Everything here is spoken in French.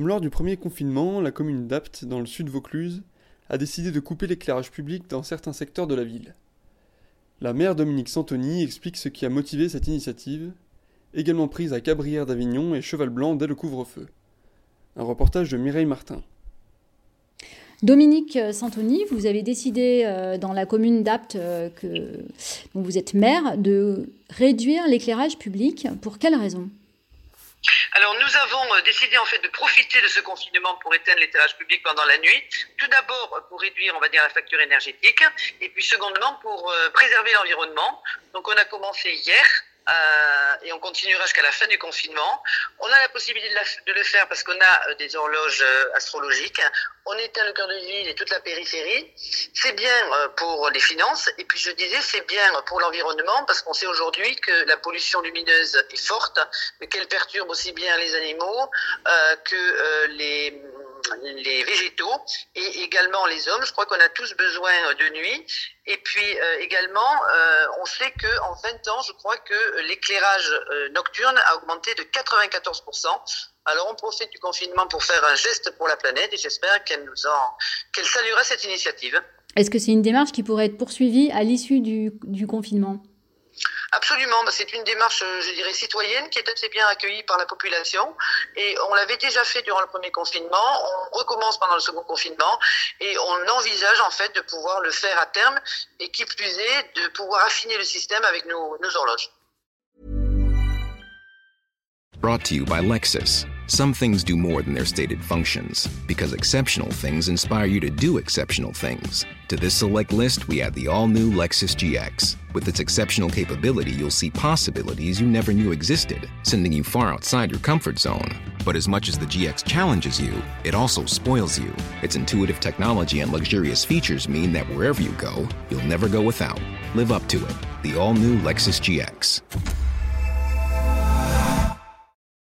Comme lors du premier confinement, la commune d'Apt, dans le sud Vaucluse, a décidé de couper l'éclairage public dans certains secteurs de la ville. La maire Dominique Santoni explique ce qui a motivé cette initiative, également prise à Cabrières d'Avignon et Cheval Blanc dès le couvre-feu. Un reportage de Mireille Martin. Dominique Santoni, vous avez décidé euh, dans la commune d'Apt, euh, dont vous êtes maire, de réduire l'éclairage public. Pour quelles raisons alors nous avons euh, décidé en fait de profiter de ce confinement pour éteindre l'éclairage public pendant la nuit. Tout d'abord pour réduire, on va dire, la facture énergétique, et puis secondement pour euh, préserver l'environnement. Donc on a commencé hier euh, et on continuera jusqu'à la fin du confinement. On a la possibilité de, le faire parce qu'on a euh, des horloges euh, astrologiques. On éteint le cœur de ville et toute la périphérie. C'est bien pour les finances et puis je disais c'est bien pour l'environnement parce qu'on sait aujourd'hui que la pollution lumineuse est forte, qu'elle perturbe aussi bien les animaux que les les végétaux et également les hommes. Je crois qu'on a tous besoin de nuit. Et puis euh, également, euh, on sait qu'en 20 ans, je crois que l'éclairage euh, nocturne a augmenté de 94%. Alors on profite du confinement pour faire un geste pour la planète et j'espère qu'elle nous en, saluera cette initiative. Est-ce que c'est une démarche qui pourrait être poursuivie à l'issue du confinement? Absolument, bah, c'est une démarche, euh, je dirais, citoyenne qui est assez bien accueillie par la population. Et on l'avait déjà fait durant le premier confinement, on recommence pendant le second confinement et on envisage en fait de pouvoir le faire à terme et qui plus est, de pouvoir affiner le système avec nos, nos horloges. Brought to you by Lexus. Some things do more than their stated functions, because exceptional things inspire you to do exceptional things. To this select list, we add the all new Lexus GX. With its exceptional capability, you'll see possibilities you never knew existed, sending you far outside your comfort zone. But as much as the GX challenges you, it also spoils you. Its intuitive technology and luxurious features mean that wherever you go, you'll never go without. Live up to it. The all new Lexus GX.